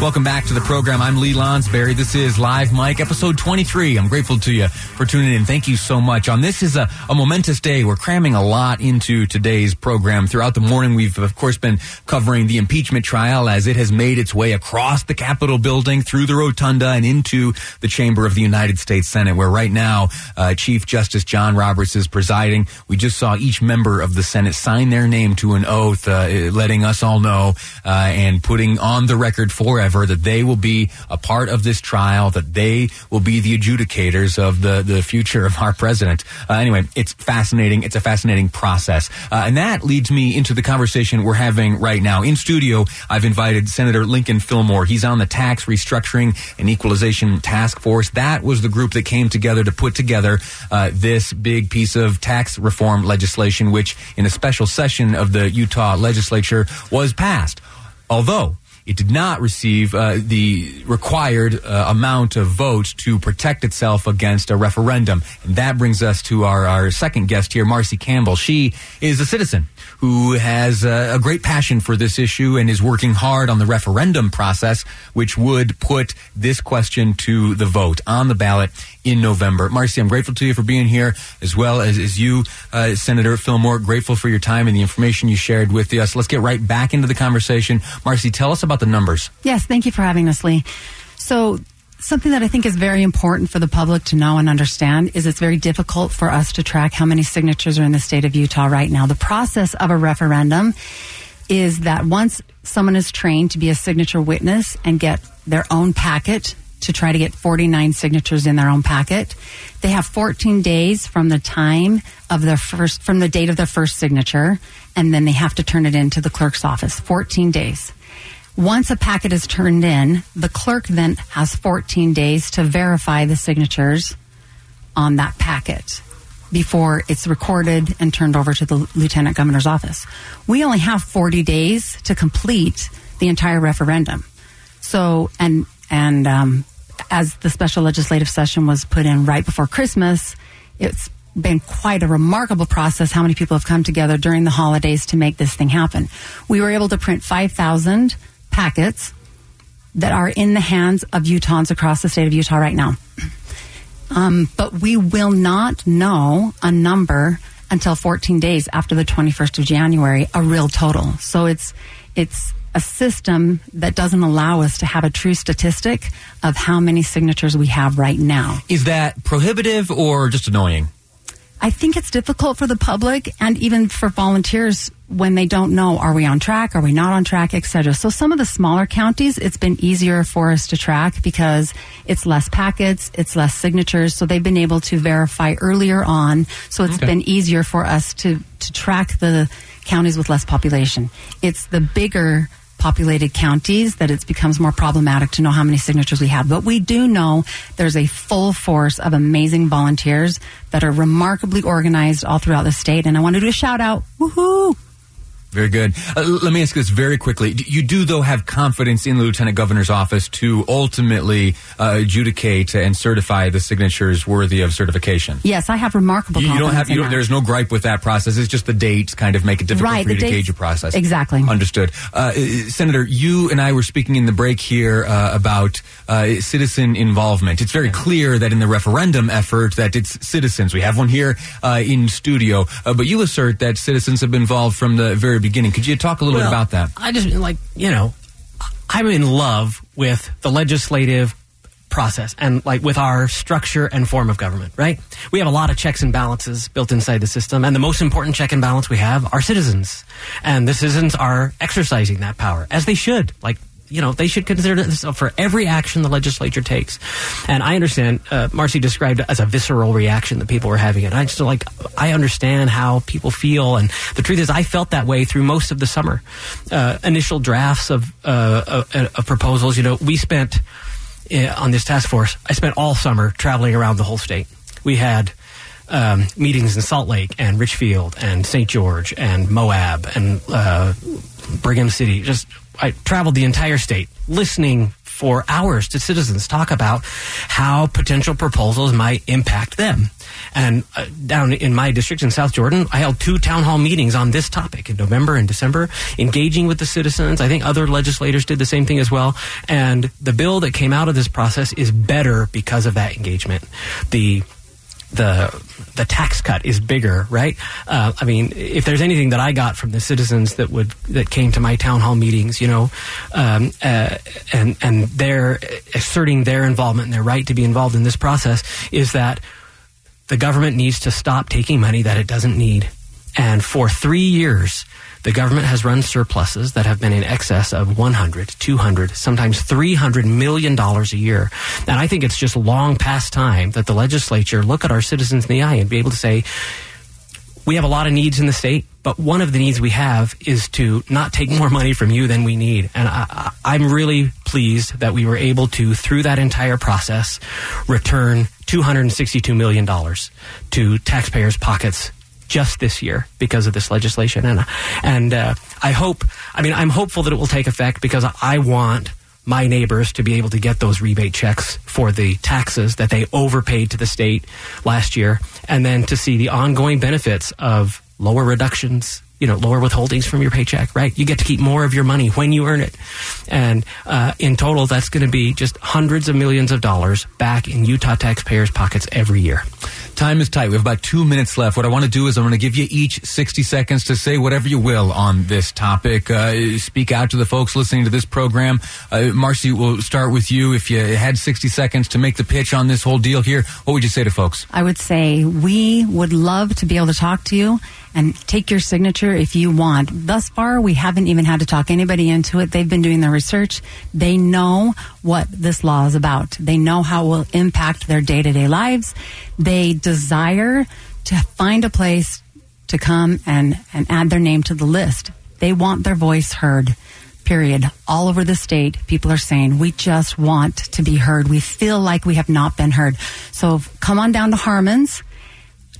Welcome back to the program. I'm Lee Lonsberry. This is Live Mic, episode 23. I'm grateful to you for tuning in. Thank you so much. On this is a, a momentous day. We're cramming a lot into today's program. Throughout the morning, we've of course been covering the impeachment trial as it has made its way across the Capitol building, through the rotunda, and into the chamber of the United States Senate, where right now uh, Chief Justice John Roberts is presiding. We just saw each member of the Senate sign their name to an oath, uh, letting us all know uh, and putting on the record forever that they will be a part of this trial, that they will be the adjudicators of the, the future of our president. Uh, anyway, it's fascinating. It's a fascinating process. Uh, and that leads me into the conversation we're having right now. In studio, I've invited Senator Lincoln Fillmore. He's on the Tax Restructuring and Equalization Task Force. That was the group that came together to put together uh, this big piece of tax reform legislation, which in a special session of the Utah legislature was passed. Although it did not receive uh, the required uh, amount of votes to protect itself against a referendum. And that brings us to our, our second guest here, Marcy Campbell. She is a citizen who has uh, a great passion for this issue and is working hard on the referendum process, which would put this question to the vote on the ballot in November. Marcy, I'm grateful to you for being here, as well as, as you, uh, Senator Fillmore. Grateful for your time and the information you shared with us. Let's get right back into the conversation. Marcy, tell us about the numbers. Yes, thank you for having us, Lee. So, something that I think is very important for the public to know and understand is it's very difficult for us to track how many signatures are in the state of Utah right now. The process of a referendum is that once someone is trained to be a signature witness and get their own packet to try to get 49 signatures in their own packet, they have 14 days from the time of their first, from the date of their first signature, and then they have to turn it into the clerk's office. 14 days. Once a packet is turned in, the clerk then has 14 days to verify the signatures on that packet before it's recorded and turned over to the lieutenant governor's office. We only have 40 days to complete the entire referendum. So, and, and, um, as the special legislative session was put in right before Christmas, it's been quite a remarkable process how many people have come together during the holidays to make this thing happen. We were able to print 5,000 packets that are in the hands of Utahns across the state of Utah right now. Um, but we will not know a number until 14 days after the 21st of January, a real total. So it's it's a system that doesn't allow us to have a true statistic of how many signatures we have right now. Is that prohibitive or just annoying? I think it's difficult for the public and even for volunteers when they don't know are we on track, are we not on track, etc. So some of the smaller counties, it's been easier for us to track because it's less packets, it's less signatures, so they've been able to verify earlier on. So it's Okay. been easier for us to to track the counties with less population. It's the bigger populated counties that it becomes more problematic to know how many signatures we have. But we do know there's a full force of amazing volunteers that are remarkably organized all throughout the state. And I want to do a shout out. Woohoo! Very good. Uh, let me ask this very quickly. You do, though, have confidence in the lieutenant governor's office to ultimately uh, adjudicate and certify the signatures worthy of certification. Yes, I have remarkable You, you don't confidence have. You don't, there's no gripe with that process. It's just the dates kind of make it difficult Right, for you to gauge your process. Exactly. Understood. Uh, uh, Senator, you and I were speaking in the break here uh, about uh, citizen involvement. It's very clear that in the referendum effort that it's citizens. We have one here uh, in studio, uh, but you assert that citizens have been involved from the very beginning. Could you talk a little Well, bit about that? I just like you know, I'm in love with the legislative process and like with our structure and form of government. Right? We have a lot of checks and balances built inside the system, and the most important check and balance we have are citizens, and the citizens are exercising that power as they should. Like you know, they should consider this for every action the legislature takes. And I understand, uh, Marcy described it as a visceral reaction that people were having. And I just like, I understand how people feel. And the truth is, I felt that way through most of the summer. Uh, initial drafts of, uh, of, of proposals, you know, we spent uh, on this task force, I spent all summer traveling around the whole state. We had um, meetings in Salt Lake and Richfield and St. George and Moab and uh, Brigham City. Just I traveled the entire state listening for hours to citizens talk about how potential proposals might impact them. And uh, down in my district in South Jordan, I held two town hall meetings on this topic in November and December, engaging with the citizens. I think other legislators did the same thing as well. And the bill that came out of this process is better because of that engagement. The the the tax cut is bigger, right? Uh, I mean, if there's anything that I got from the citizens that would that came to my town hall meetings, you know, um, uh, and and they're asserting their involvement and their right to be involved in this process, is that the government needs to stop taking money that it doesn't need. And for three years, the government has run surpluses that have been in excess of 100, 200, sometimes 300 million dollars a year. And I think it's just long past time that the legislature look at our citizens in the eye and be able to say, we have a lot of needs in the state, but one of the needs we have is to not take more money from you than we need. And I, am really pleased that we were able to, through that entire process, return $262 million to taxpayers' pockets just this year because of this legislation. And and uh, I hope, I mean, I'm hopeful that it will take effect because I want my neighbors to be able to get those rebate checks for the taxes that they overpaid to the state last year, and then to see the ongoing benefits of lower reductions you know, lower withholdings from your paycheck, right? You get to keep more of your money when you earn it. And uh, in total, that's going to be just hundreds of millions of dollars back in Utah taxpayers' pockets every year. Time is tight. We have about two minutes left. What I want to do is I'm going to give you each 60 seconds to say whatever you will on this topic. Uh, speak out to the folks listening to this program. Uh, Marcy, we'll start with you. If you had 60 seconds to make the pitch on this whole deal here, what would you say to folks? I would say we would love to be able to talk to you and take your signature if you want. Thus far, we haven't even had to talk anybody into it. They've been doing their research. They know what this law is about. They know how it will impact their day to day lives. They desire to find a place to come and, and add their name to the list. They want their voice heard. Period. All over the state, people are saying, we just want to be heard. We feel like we have not been heard. So come on down to Harmon's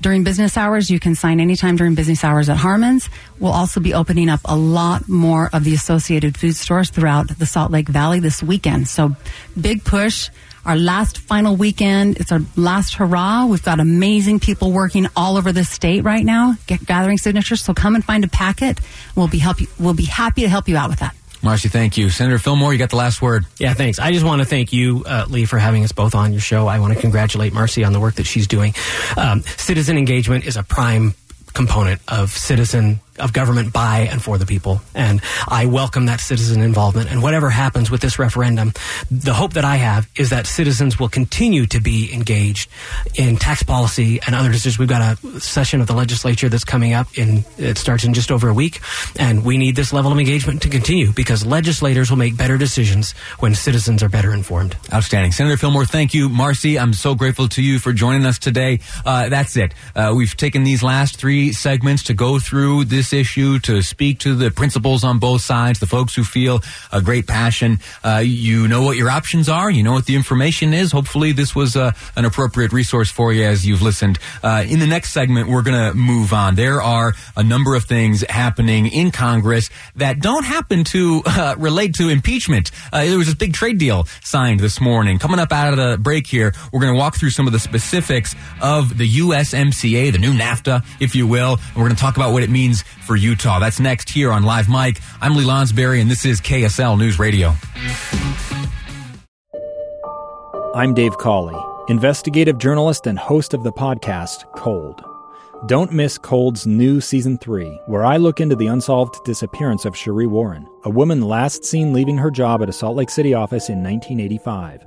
during business hours. You can sign anytime during business hours at Harmon's. We'll also be opening up a lot more of the associated food stores throughout the Salt Lake Valley this weekend. So big push. Our last final weekend. It's our last hurrah. We've got amazing people working all over the state right now, get, gathering signatures. So come and find a packet. We'll be help you, we'll be happy to help you out with that. Marcy, thank you. Senator Fillmore, you got the last word. Yeah, thanks. I just want to thank you, uh, Lee, for having us both on your show. I want to congratulate Marcy on the work that she's doing. Um, citizen engagement is a prime component of citizen of government by and for the people. And I welcome that citizen involvement. And whatever happens with this referendum, the hope that I have is that citizens will continue to be engaged in tax policy and other decisions. We've got a session of the legislature that's coming up in, it starts in just over a week. And we need this level of engagement to continue because legislators will make better decisions when citizens are better informed. Outstanding. Senator Fillmore, thank you. Marcy, I'm so grateful to you for joining us today. Uh, that's it. Uh, we've taken these last three segments to go through this this issue, to speak to the principals on both sides, the folks who feel a great passion. Uh, you know what your options are. You know what the information is. Hopefully, this was uh, an appropriate resource for you as you've listened. Uh, in the next segment, we're going to move on. There are a number of things happening in Congress that don't happen to uh, relate to impeachment. Uh, there was this big trade deal signed this morning. Coming up out of the break here, we're going to walk through some of the specifics of the USMCA, the new NAFTA, if you will. And we're going to talk about what it means for Utah. That's next here on Live Mic. I'm Lee Lonsberry, and this is KSL News Radio. I'm Dave Cawley, investigative journalist and host of the podcast Cold. Don't miss Cold's new season three, where I look into the unsolved disappearance of Sheree Warren, a woman last seen leaving her job at a Salt Lake City office in 1985.